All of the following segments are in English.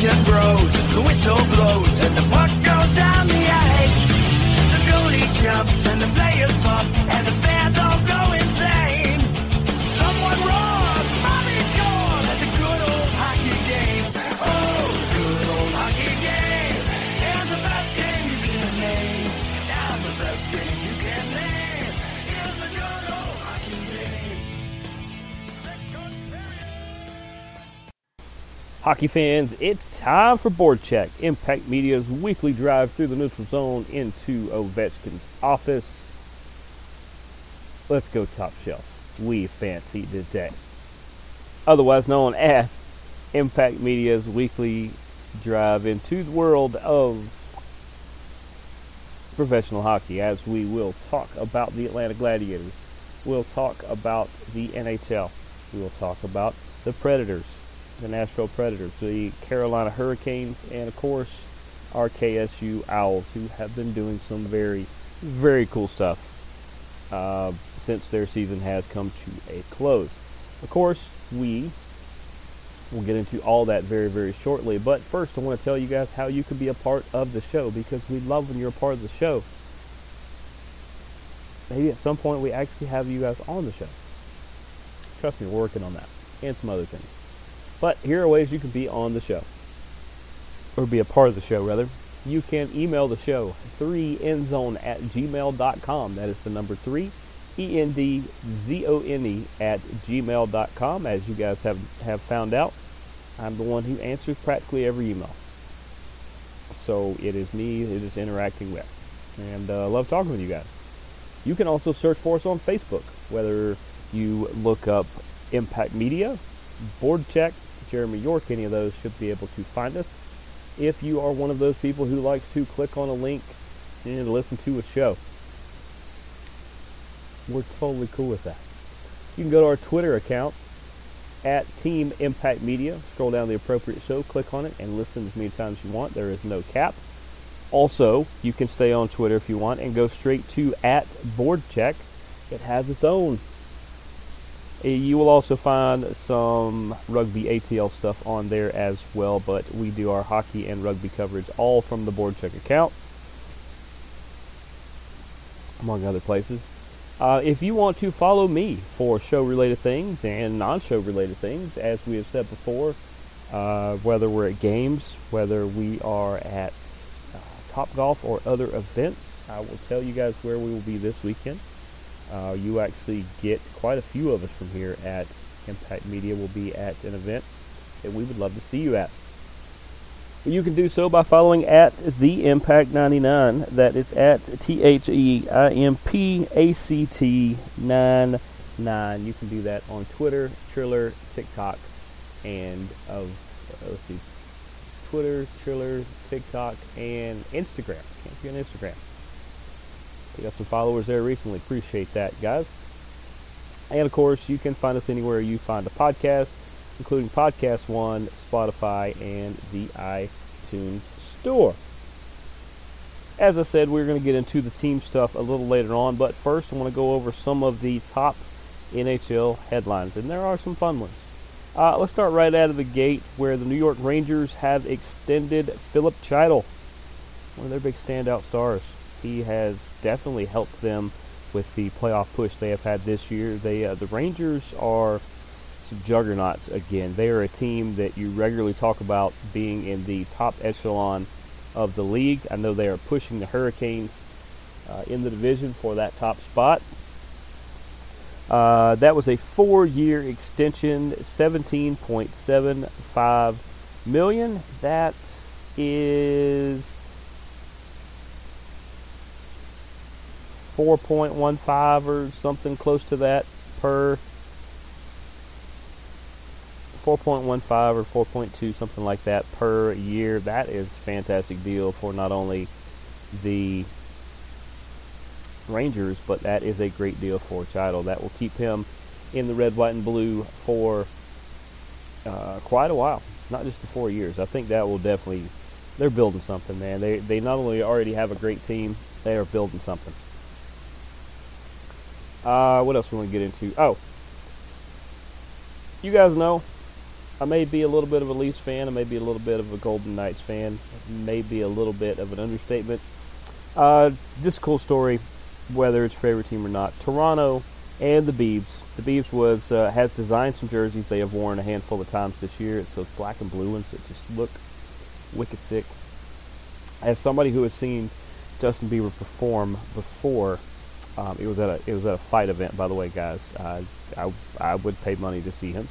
Tension grows, the whistle blows, and the puck goes down the ice. The goalie jumps and the players pump, and the Hockey fans, it's time for Board Check, Impact Media's weekly drive through the neutral zone into Ovechkin's office. Let's go top shelf. We fancy today. Otherwise known as Impact Media's weekly drive into the world of professional hockey as we will talk about the Atlanta Gladiators. We'll talk about the NHL. We will talk about the Predators, the Nashville Predators, the Carolina Hurricanes, and of course our KSU Owls, who have been doing some very, very cool stuff uh, since their season has come to a close. Of course, we will get into all that very, very shortly. But first, I want to tell you guys how you can be a part of the show because we love when you're a part of the show. Maybe at some point we actually have you guys on the show. Trust me, we're working on that and some other things. But here are ways you can be on the show, or be a part of the show, rather. You can email the show, 3endzone at gmail.com. That is the number 3, E-N-D-Z-O-N-E at gmail.com. As you guys have, have found out, I'm the one who answers practically every email. So it is me it is interacting with. And uh, love talking with you guys. You can also search for us on Facebook, whether you look up Impact Media, Board Check, Jeremy York, any of those should be able to find us. If you are one of those people who likes to click on a link and listen to a show, we're totally cool with that. You can go to our Twitter account at Team Impact Media, scroll down the appropriate show, click on it, and listen as many times as you want. There is no cap. Also, you can stay on Twitter if you want and go straight to at Board Check. It has its own. You will also find some rugby ATL stuff on there as well, but we do our hockey and rugby coverage all from the Board Check account, among other places. Uh, if you want to follow me for show related things and non show related things, as we have said before, uh, whether we're at games, whether we are at uh, Top Golf or other events, I will tell you guys where we will be this weekend. Uh, you actually get quite a few of us from here at Impact Media. will be at an event that we would love to see you at. You can do so by following at the Impact 99. That is at T H E I M P A C T 99. You can do that on Twitter, Triller, TikTok, and of uh, let's see, Twitter, Triller, TikTok, and Instagram. Can't on Instagram. We got some followers there recently. Appreciate that, guys. And of course, you can find us anywhere you find a podcast, including Podcast One, Spotify, and the iTunes Store. As I said, we're going to get into the team stuff a little later on, but first I want to go over some of the top NHL headlines, and there are some fun ones. Uh, let's start right out of the gate where the New York Rangers have extended Filip Chytil, one of their big standout stars. He has definitely helped them with the playoff push they have had this year. They uh, the Rangers are some juggernauts again. They are a team that you regularly talk about being in the top echelon of the league. I know they are pushing the Hurricanes uh, in the division for that top spot. Uh, that was a four-year extension, 17.75 million. That is 4.15 or something close to that per 4.15 or 4.2 something like that per year. That is a fantastic deal for not only the Rangers but that is a great deal for Chido that will keep him in the red white and blue for uh, quite a while not just the four years. I think that will definitely they're building something man. They they not only already have a great team they are building something uh, what else we want to get into? Oh, you guys know I may be a little bit of a Leafs fan. I may be a little bit of a Golden Knights fan. Maybe a little bit of an understatement. Uh, just a cool story, whether it's favorite team or not. Toronto and the Biebs. The Biebs was uh, has designed some jerseys they have worn a handful of times this year. It's those black and blue ones that just look wicked sick. As somebody who has seen Justin Bieber perform before, um, it was at a it was at a fight event, by the way, guys. Uh, I I would pay money to see him,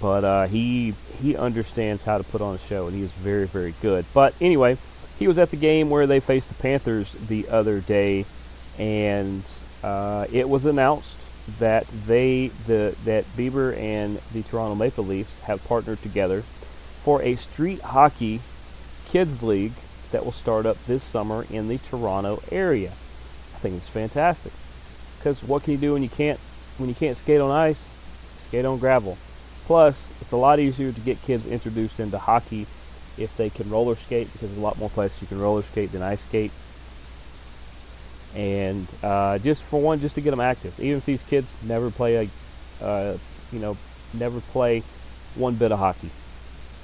but uh, he he understands how to put on a show, and he is very very good. But anyway, he was at the game where they faced the Panthers the other day, and uh, it was announced that they the that Bieber and the Toronto Maple Leafs have partnered together for a street hockey kids league that will start up this summer in the Toronto area. Think it's fantastic. Because what can you do when you can't when you can't skate on ice? Skate on gravel. Plus, it's a lot easier to get kids introduced into hockey if they can roller skate because there's a lot more places you can roller skate than ice skate. And uh, just for one, just to get them active. Even if these kids never play a, uh, you know, never play one bit of hockey,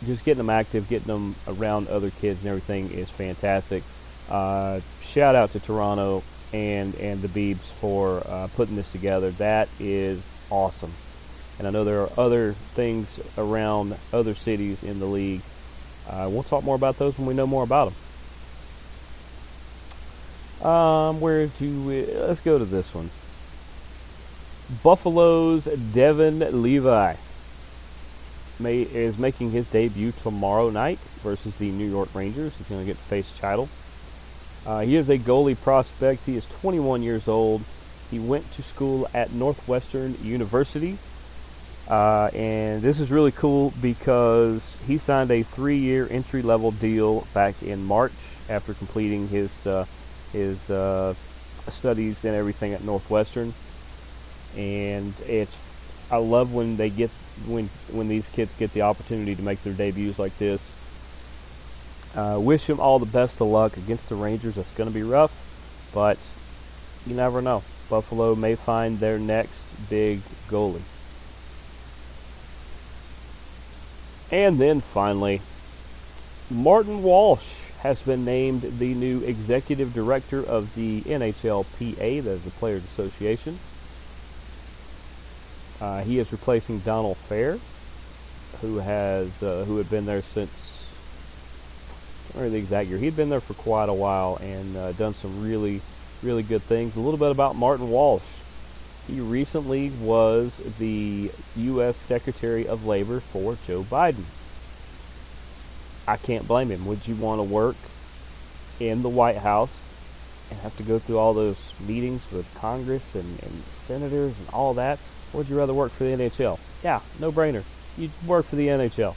just getting them active, getting them around other kids and everything is fantastic. Uh, shout out to Toronto and and the Biebs for uh, putting this together. That is awesome. And I know there are other things around other cities in the league. Uh, we'll talk more about those when we know more about them. Um, where do we? Let's go to this one. Buffalo's Devan Levi may, is making his debut tomorrow night versus the New York Rangers. He's going to get to face Chytil. Uh, he is a goalie prospect. He is 21 years old. He went to school at Northwestern University. Uh, and this is really cool because he signed a three-year entry-level deal back in March after completing his uh, his uh, studies and everything at Northwestern. And it's I love when they get when when these kids get the opportunity to make their debuts like this. Uh, wish him all the best of luck against the Rangers. That's going to be rough, but you never know. Buffalo may find their next big goalie. And then finally, Martin Walsh has been named the new executive director of the NHLPA, that is the Players Association. Uh, he is replacing Donald Fehr, who has uh, who had been there since I the exact year. He'd been there for quite a while and uh, done some really, really good things. A little bit about Martin Walsh. He recently was the U.S. Secretary of Labor for Joe Biden. I can't blame him. Would you want to work in the White House and have to go through all those meetings with Congress and, and senators and all that? Or would you rather work for the NHL? Yeah, no brainer. You'd work for the NHL.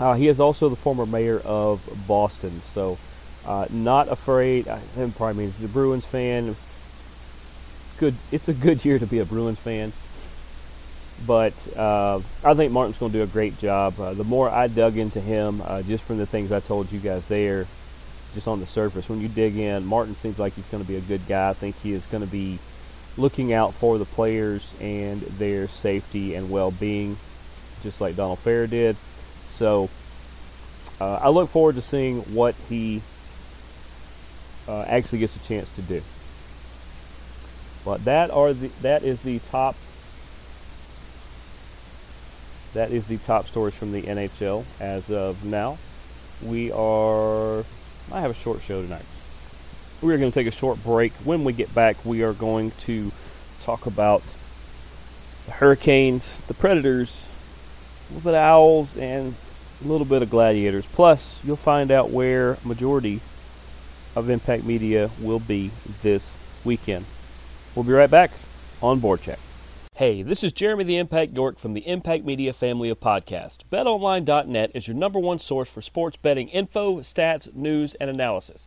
Uh, he is also the former mayor of Boston, so uh, not afraid. Uh, him probably means the Bruins fan. Good. It's a good year to be a Bruins fan. But uh, I think Martin's going to do a great job. Uh, the more I dug into him, uh, just from the things I told you guys there, just on the surface, when you dig in, Martin seems like he's going to be a good guy. I think he is going to be looking out for the players and their safety and well-being, just like Donald Fehr did. So uh, I look forward to seeing what he uh, actually gets a chance to do. But that are the that is the top that is the top stories from the NHL as of now. We are I have a short show tonight. We are going to take a short break. When we get back, we are going to talk about the Hurricanes, the Predators, a little bit of Owls, and a little bit of Gladiators. Plus, you'll find out where majority of Impact Media will be this weekend. We'll be right back on Board Check. Hey, this is Jeremy the Impact York from the Impact Media family of podcasts. BetOnline.net is your number one source for sports betting info, stats, news, and analysis.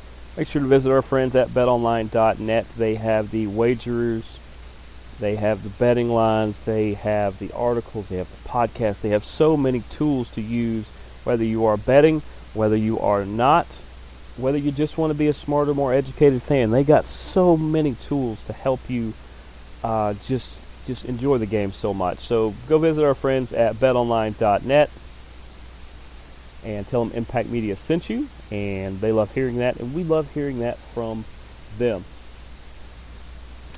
Make sure to visit our friends at betonline.net. They have the wagerers, they have the betting lines, they have the articles, they have the podcast. They have so many tools to use, whether you are betting, whether you are not, whether you just want to be a smarter, more educated fan. They got so many tools to help you uh, just just enjoy the game so much. So go visit our friends at betonline.net and tell them Impact Media sent you, and they love hearing that, and we love hearing that from them.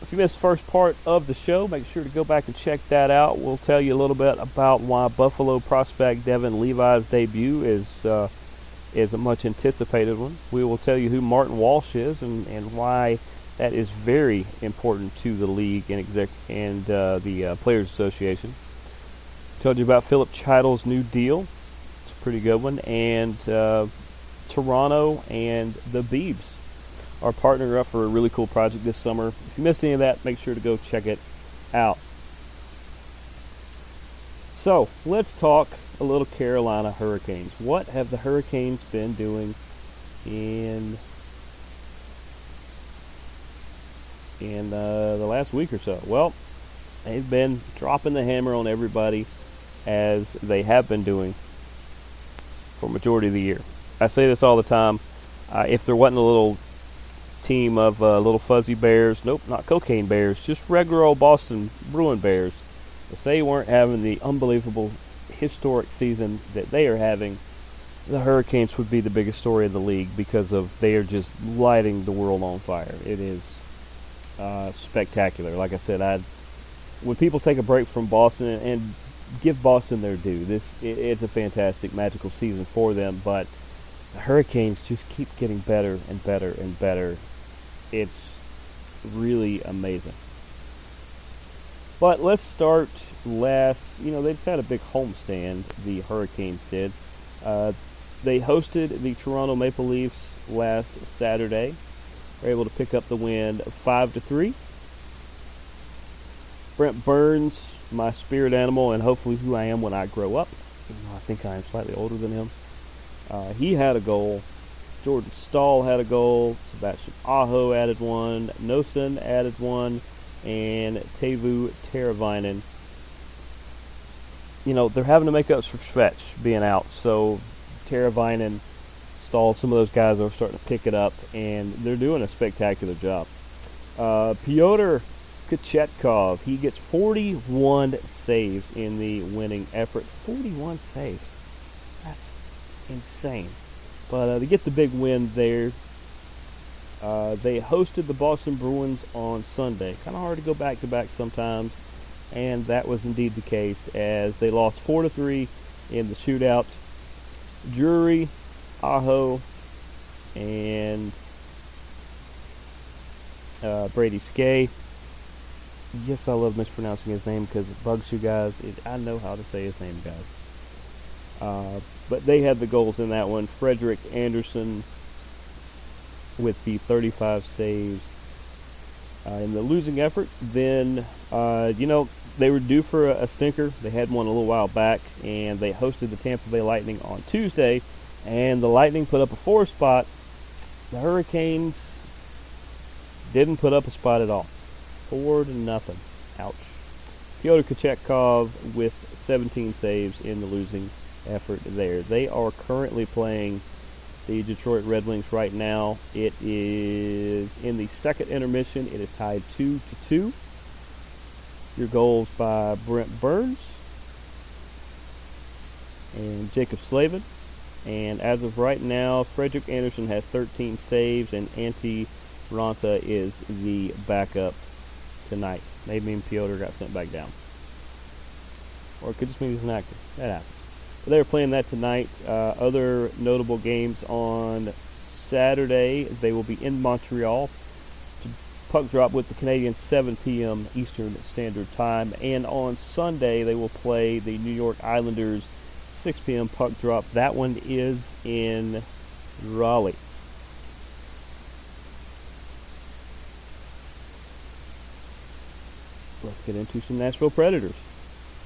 If you missed the first part of the show, make sure to go back and check that out. We'll tell you a little bit about why Buffalo prospect Devan Levi's debut is uh, is a much anticipated one. We will tell you who Martin Walsh is and, and why that is very important to the league and exec and uh, the uh, Players Association. Told you about Filip Chytil's new deal pretty good one. And uh, Toronto and the Biebs are partnering up for a really cool project this summer. If you missed any of that, make sure to go check it out. So let's talk a little Carolina Hurricanes. What have the Hurricanes been doing in in uh, the last week or so? Well, they've been dropping the hammer on everybody as they have been doing for majority of the year. I say this all the time. Uh, if there wasn't a little team of uh, little fuzzy bears, nope, not cocaine bears, just regular old Boston Bruin bears, if they weren't having the unbelievable historic season that they are having, the Hurricanes would be the biggest story of the league because of they are just lighting the world on fire. It is uh, spectacular. Like I said, I when people take a break from Boston and, and give Boston their due. This it's a fantastic, magical season for them, but the Hurricanes just keep getting better and better and better. It's really amazing. But let's start last. You know, they just had a big homestand. The Hurricanes did. Uh, they hosted the Toronto Maple Leafs last Saturday. Were able to pick up the win, five to three. Brent Burns my spirit animal and hopefully who I am when I grow up. I think I am slightly older than him. Uh, he had a goal. Jordan Staal had a goal. Sebastian Aho added one. Noesen added one. And Teuvo Teravainen. You know, they're having to make up for Svetch being out. So Teravainen, Staal, some of those guys are starting to pick it up. And they're doing a spectacular job. Uh, Pyotr Kochetkov. He gets 41 saves in the winning effort. 41 saves. That's insane. But uh, they get the big win there. Uh, they hosted the Boston Bruins on Sunday. Kind of hard to go back to back sometimes, and that was indeed the case as they lost four to three in the shootout. Drury, Aho, and uh, Brady Skjei yes, I love mispronouncing his name because it bugs you guys. It, I know how to say his name, guys. Uh, but they had the goals in that one. Frederik Andersen with the 35 saves uh, in the losing effort. Then, uh, you know, they were due for a, a, stinker. They had one a little while back, and they hosted the Tampa Bay Lightning on Tuesday, and the Lightning put up a four spot. The Hurricanes didn't put up a spot at all. Four to nothing. Ouch. Pyotr Kochetkov with 17 saves in the losing effort there. They are currently playing the Detroit Red Wings right now. It is in the second intermission. It is tied 2 to 2. Your goals by Brent Burns and Jaccob Slavin. And as of right now, Frederik Andersen has 13 saves, and Antti Raanta is the backup tonight. Maybe Piotr got sent back down. Or it could just mean he's an actor. That happens. But they were playing that tonight. Uh, other notable games on Saturday, they will be in Montreal. To puck drop with the Canadiens 7 p.m. Eastern Standard Time. And on Sunday, they will play the New York Islanders 6 p.m. puck drop. That one is in Raleigh. Let's get into some Nashville Predators,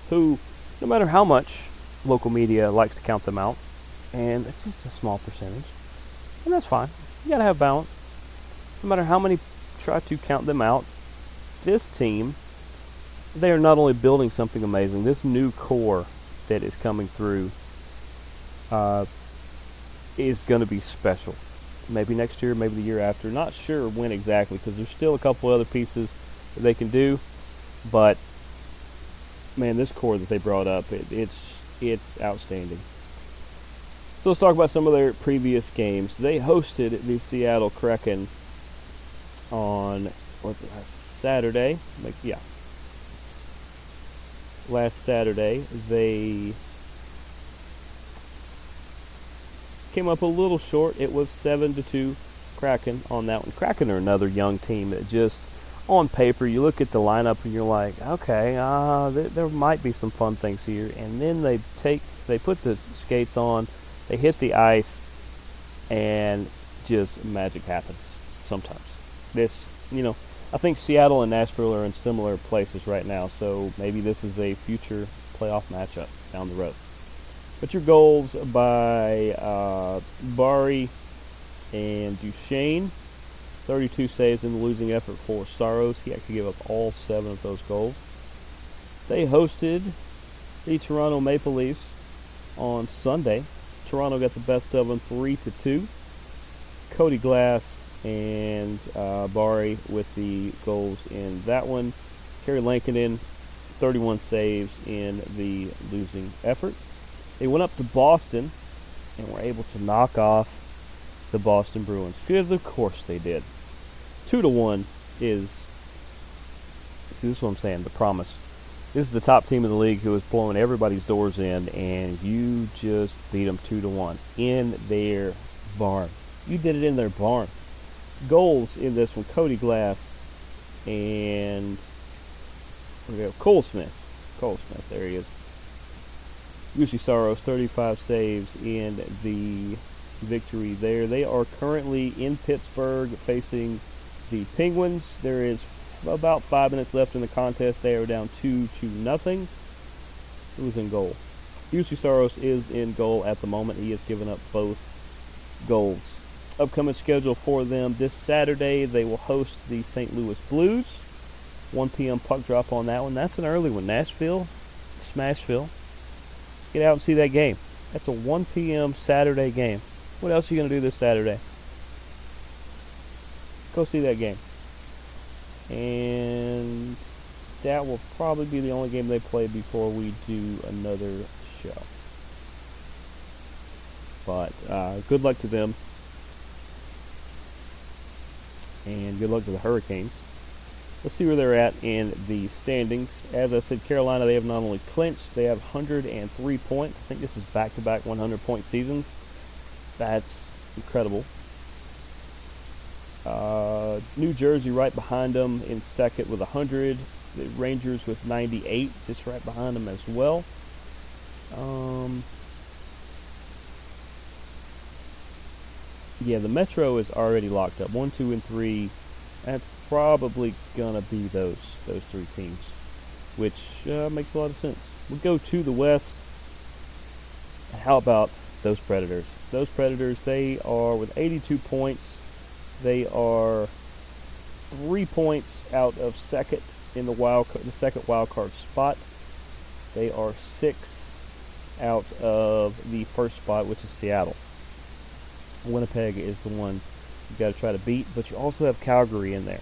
who, no matter how much local media likes to count them out, and it's just a small percentage, and that's fine. You gotta have balance. No matter how many try to count them out, this team, they are not only building something amazing. This new core that is coming through uh, is going to be special. Maybe next year, maybe the year after. Not sure when exactly because there's still a couple other pieces that they can do. But man, this core that they brought up, it, it's it's outstanding. So let's talk about some of their previous games. They hosted the Seattle Kraken on what's it, Saturday. Like yeah, last Saturday. They came up a little short. It was seven to two Kraken on that one. Kraken are another young team that just on paper you look at the lineup and you're like, okay, uh, there, there might be some fun things here. And then they take they put the skates on, they hit the ice, and just magic happens sometimes. This you know I think Seattle and Nashville are in similar places right now, so maybe this is a future playoff matchup down the road. But your goals by uh, Barrie and Duchene, 32 saves in the losing effort for Saros. He actually gave up all seven of those goals. They hosted the Toronto Maple Leafs on Sunday. Toronto got the best of them, three to two. Cody Glass and uh, Barrie with the goals in that one. Kari Lankinen, 31 saves in the losing effort. They went up to Boston and were able to knock off the Boston Bruins because, of course, they did. Two to one is. See, this is what I'm saying. The promise. This is the top team in the league who is blowing everybody's doors in, and you just beat them two to one in their barn. You did it in their barn goals in this one Cody Glass and we go Cole Smith. Cole Smith, there he is. Juuse Saros, 35 saves in the victory there. They are currently in Pittsburgh facing the Penguins. There is about five minutes left in the contest. They are down two to nothing. Who's in goal? Juuse Saros is in goal at the moment. He has given up both goals upcoming schedule for them this Saturday. They will host the St. Louis Blues. 1 p.m. puck drop on that one. That's an early one. Nashville, Smashville. Get out and see that game. That's a 1 p.m. Saturday game. What else are you going to do this Saturday? Go see that game. And that will probably be the only game they play before we do another show. But uh, good luck to them and good luck to the Hurricanes. Let's see where they're at in the standings. As I said, Carolina, they have not only clinched, they have 103 points. I think this is back-to-back 100-point seasons. That's incredible. Uh, New Jersey right behind them in second with 100. The Rangers with 98, just right behind them as well. Um, yeah, the Metro is already locked up. One, two, and three. That's probably gonna be those those three teams, which uh, makes a lot of sense. We'll go to the West. How about those Predators? Those Predators, they are with 82 points. They are three points out of second in the wild the second wild card spot. They are six out of the first spot, which is Seattle. Winnipeg is the one you've got to try to beat, but you also have Calgary in there.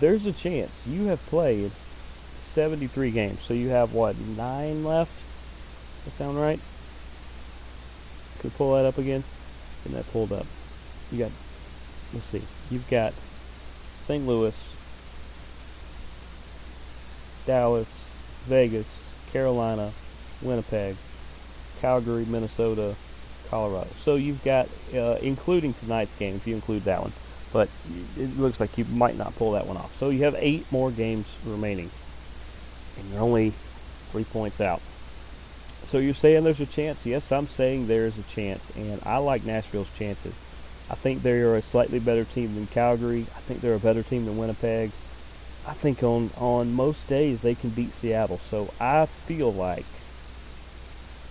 There's a chance you have played 73 games, so you have what nine left. That sound right? We pull that up again? Getting that pulled up. You got, let's see, you've got St. Louis, Dallas, Vegas, Carolina, Winnipeg, Calgary, Minnesota, Colorado. So you've got, uh, including tonight's game, if you include that one, but it looks like you might not pull that one off. So you have eight more games remaining, and you're only three points out. So you're saying there's a chance? Yes, I'm saying there is a chance, and I like Nashville's chances. I think they are a slightly better team than Calgary. I think they're a better team than Winnipeg. I think on on most days they can beat Seattle. So I feel like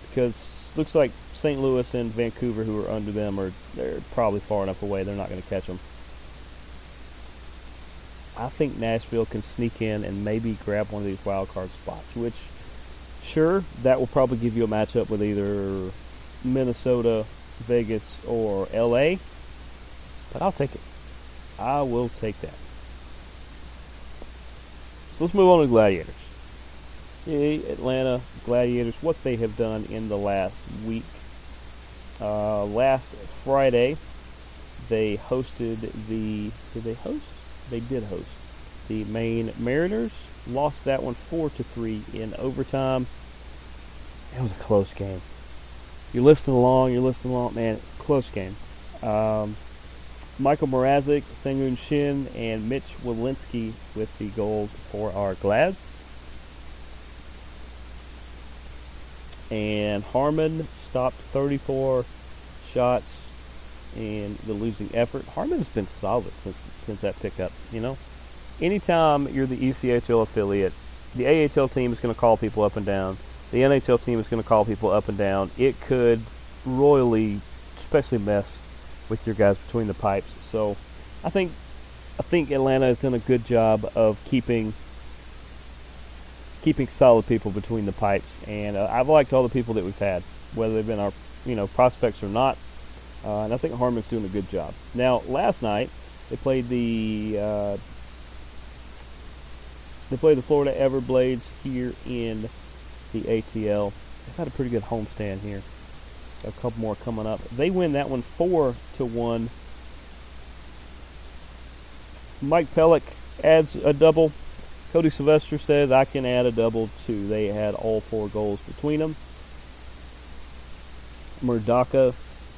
because looks like St. Louis and Vancouver, who are under them, are they're probably far enough away. They're not going to catch them. I think Nashville can sneak in and maybe grab one of these wild card spots. Which, sure, that will probably give you a matchup with either Minnesota, Vegas, or L.A. But I'll take it. I will take that. So let's move on to Gladiators. The Atlanta Gladiators, what they have done in the last week. Uh, last Friday, they hosted the. Did they host? They did host the Maine Mariners. Lost that one four to three in overtime. It was a close game. You're listening along. You're listening along, man. Close game. Um, Michael Mrazek, Sang-Hoon Shin, and Mitch Welinski with the goals for our Glads. And Harmon stopped 34 shots in the losing effort. Harmon has been solid since since that pickup. You know, anytime you're the ECHL affiliate, the AHL team is going to call people up and down. The NHL team is going to call people up and down. It could royally, especially mess with your guys between the pipes. So, I think I think Atlanta has done a good job of keeping keeping solid people between the pipes, and uh, I've liked all the people that we've had, whether they've been our you know prospects or not. Uh, and I think Harmon's doing a good job. Now, last night they played the uh, they play the Florida Everblades here in the ATL. They've had a pretty good homestand here. Got a couple more coming up. They win that one four to one. Mike Pellick adds a double. Cody Sylvester says I can add a double too. They had all four goals between them. Murdaka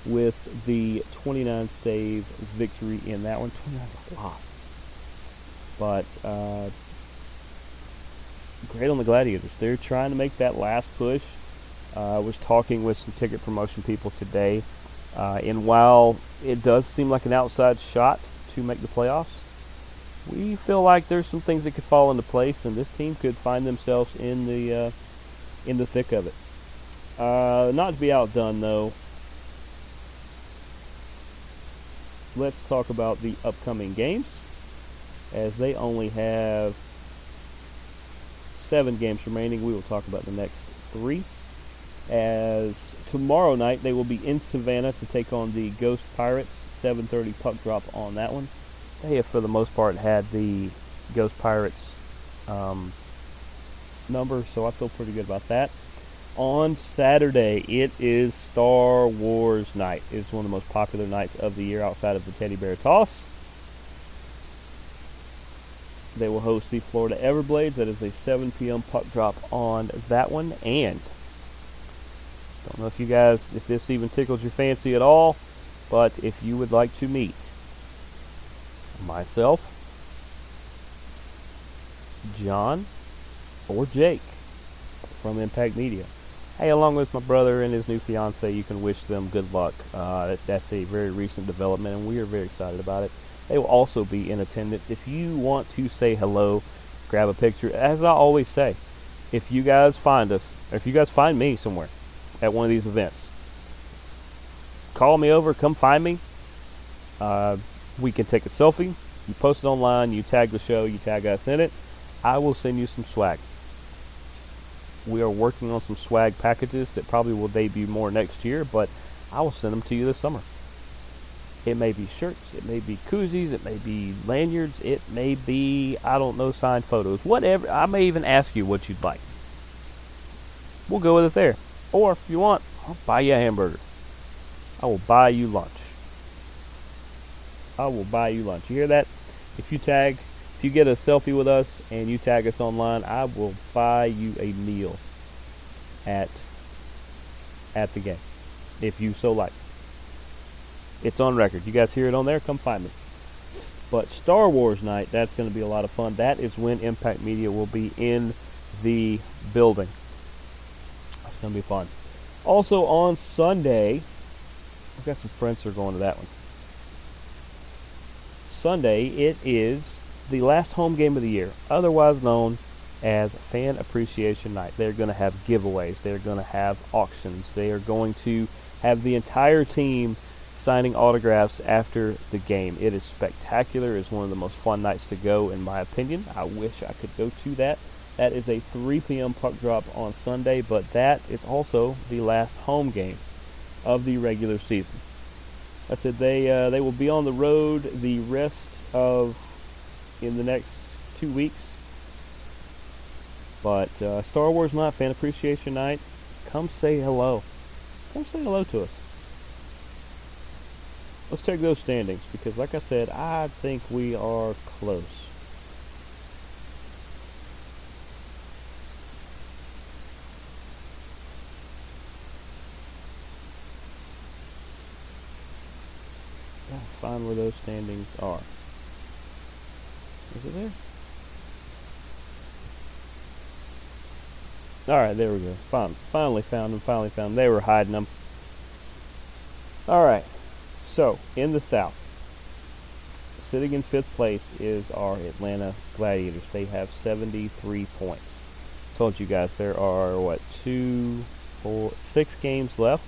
with the 29 save victory in that one. 29 is a lot. But uh, great on the Gladiators. They're trying to make that last push. Uh, I was talking with some ticket promotion people today, uh, and while it does seem like an outside shot to make the playoffs, we feel like there's some things that could fall into place, and this team could find themselves in the uh, in the thick of it. Uh, not to be outdone, though. Let's talk about the upcoming games, as they only have seven games remaining. We will talk about the next three. As tomorrow night they will be in Savannah to take on the Ghost Pirates. 7:30 puck drop on that one. They have, for the most part, had the Ghost Pirates um, number, so I feel pretty good about that. On Saturday, it is Star Wars night. It's one of the most popular nights of the year outside of the Teddy Bear Toss. They will host the Florida Everblades. That is a 7 p.m. puck drop on that one. And don't know if you guys, if this even tickles your fancy at all, but if you would like to meet myself, John, or Jake from Impact Media. Hey, along with my brother and his new fiance, you can wish them good luck. Uh, that's a very recent development, and we are very excited about it. They will also be in attendance. If you want to say hello, grab a picture. As I always say, if you guys find us, if you guys find me somewhere at one of these events, call me over, come find me. Uh, we can take a selfie. You post it online, you tag the show, you tag us in it. I will send you some swag. We are working on some swag packages that probably will debut more next year, but I will send them to you this summer. It may be shirts, it may be koozies, it may be lanyards, it may be, I don't know, signed photos, whatever. I may even ask you what you'd like. We'll go with it there. Or if you want, I'll buy you a hamburger. I will buy you lunch. I will buy you lunch. You hear that? If you tag, if you get a selfie with us and you tag us online, I will buy you a meal at at the game, if you so like. It's on record. You guys hear it on there? Come find me. But Star Wars night, that's going to be a lot of fun. That is when Impact Media will be in the building. That's going to be fun. Also on Sunday, I've got some friends who are going to that one. Sunday, it is the last home game of the year, otherwise known as Fan Appreciation Night. They're going to have giveaways, they're going to have auctions, they are going to have the entire team signing autographs after the game. It is spectacular. It's one of the most fun nights to go, in my opinion. I wish I could go to that. That is a 3 p.m. puck drop on Sunday, but that is also the last home game of the regular season. I said they uh, they will be on the road the rest of in the next two weeks. But uh, Star Wars Night, Fan Appreciation Night, come say hello. Come say hello to us. Let's check those standings because, like I said, I think we are close. Gotta find where those standings are. Is it there? All right, there we go. Fin- finally found them. Finally found them. They were hiding them. All right. So in the South, sitting in fifth place is our Atlanta Gladiators. They have 73 points. Told you guys there are what two, four, six games left.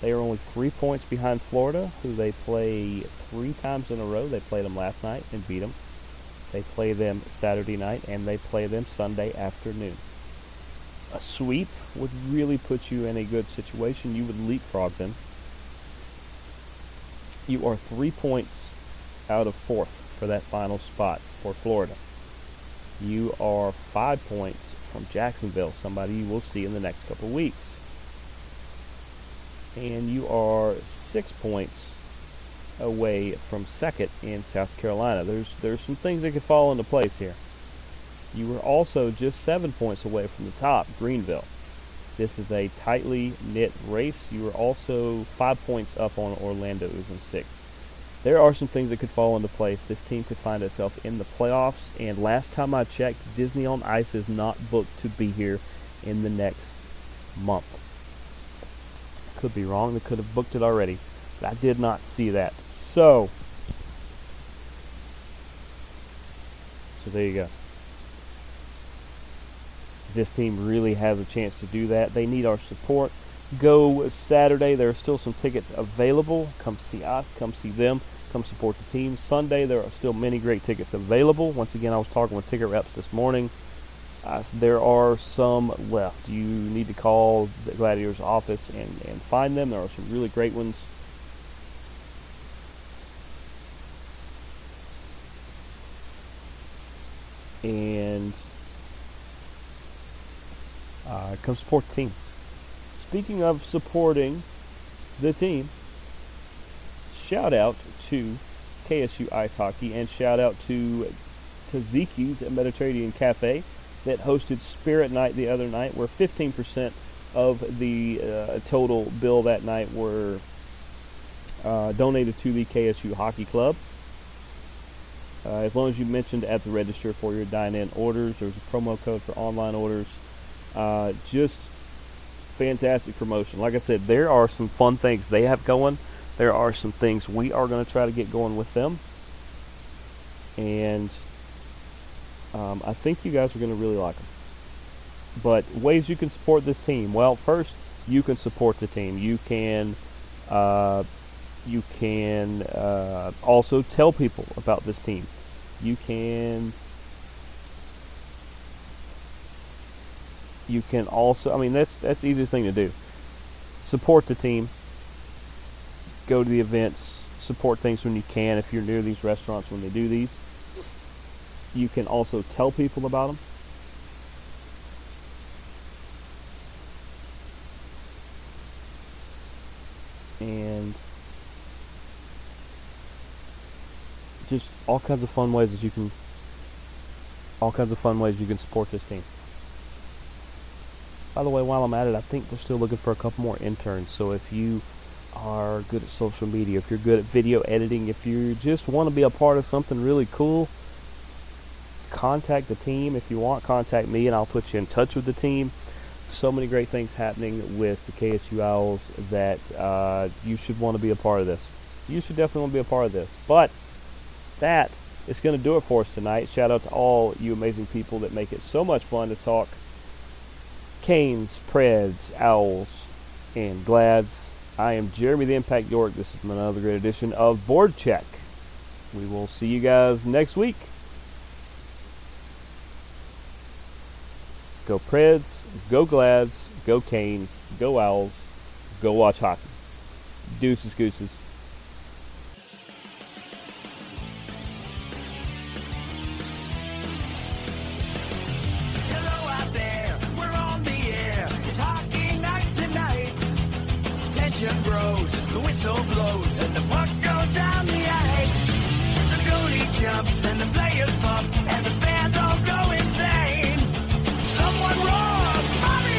They are only three points behind Florida, who they play three times in a row. They played them last night and beat them. They play them Saturday night and they play them Sunday afternoon. A sweep would really put you in a good situation. You would leapfrog them. You are three points out of fourth for that final spot for Florida. You are five points from Jacksonville, somebody you will see in the next couple weeks. And you are six points away from second in South Carolina. There's there's some things that could fall into place here. You were also just seven points away from the top, Greenville. This is a tightly knit race. You are also five points up on Orlando, who's in sixth. There are some things that could fall into place. This team could find itself in the playoffs, and last time I checked, Disney on Ice is not booked to be here in the next month. Could be wrong. They could have booked it already. But I did not see that. So, so there you go. This team really has a chance to do that. They need our support. Go Saturday. There are still some tickets available. Come see us. Come see them. Come support the team. Sunday, there are still many great tickets available. Once again, I was talking with ticket reps this morning. Uh, there are some left. You need to call the Gladiators office and, and find them. There are some really great ones. And uh, come support the team. Speaking of supporting the team, shout out to KSU Ice Hockey and shout out to Taziki's at Mediterranean Cafe that hosted Spirit Night the other night, where 15% of the uh, total bill that night were uh, donated to the KSU Hockey Club. Uh, as long as you mentioned at the register for your dine-in orders, there's a promo code for online orders. Uh, just fantastic promotion. Like I said, there are some fun things they have going. There are some things we are going to try to get going with them. And um, I think you guys are going to really like them. But ways you can support this team. Well, first, you can support the team. You can uh, you can uh, also tell people about this team. You can you can also I mean that's that's the easiest thing to do. Support the team. Go to the events, support things when you can if you're near these restaurants when they do these. You can also tell people about them. and just all kinds of fun ways that you can all kinds of fun ways you can support this team. By the way, while I'm at it, I think they're still looking for a couple more interns. So if you are good at social media, if you're good at video editing, if you just want to be a part of something really cool, contact the team. If you want, contact me and I'll put you in touch with the team. So many great things happening with the KSU Owls that uh, you should want to be a part of this. You should definitely want to be a part of this. But that is going to do it for us tonight. Shout out to all you amazing people that make it so much fun to talk Canes, Preds, Owls, and Glads. I am Jeremy the Impact York. This is another great edition of BoardCheck. We will see you guys next week. Go Preds, go Glads, go Canes, go Owls, go watch hockey. Deuces, gooses. The whistle blows, and the puck goes down the ice. The goalie jumps and the players bump, and the fans all go insane. Someone roars, Bobby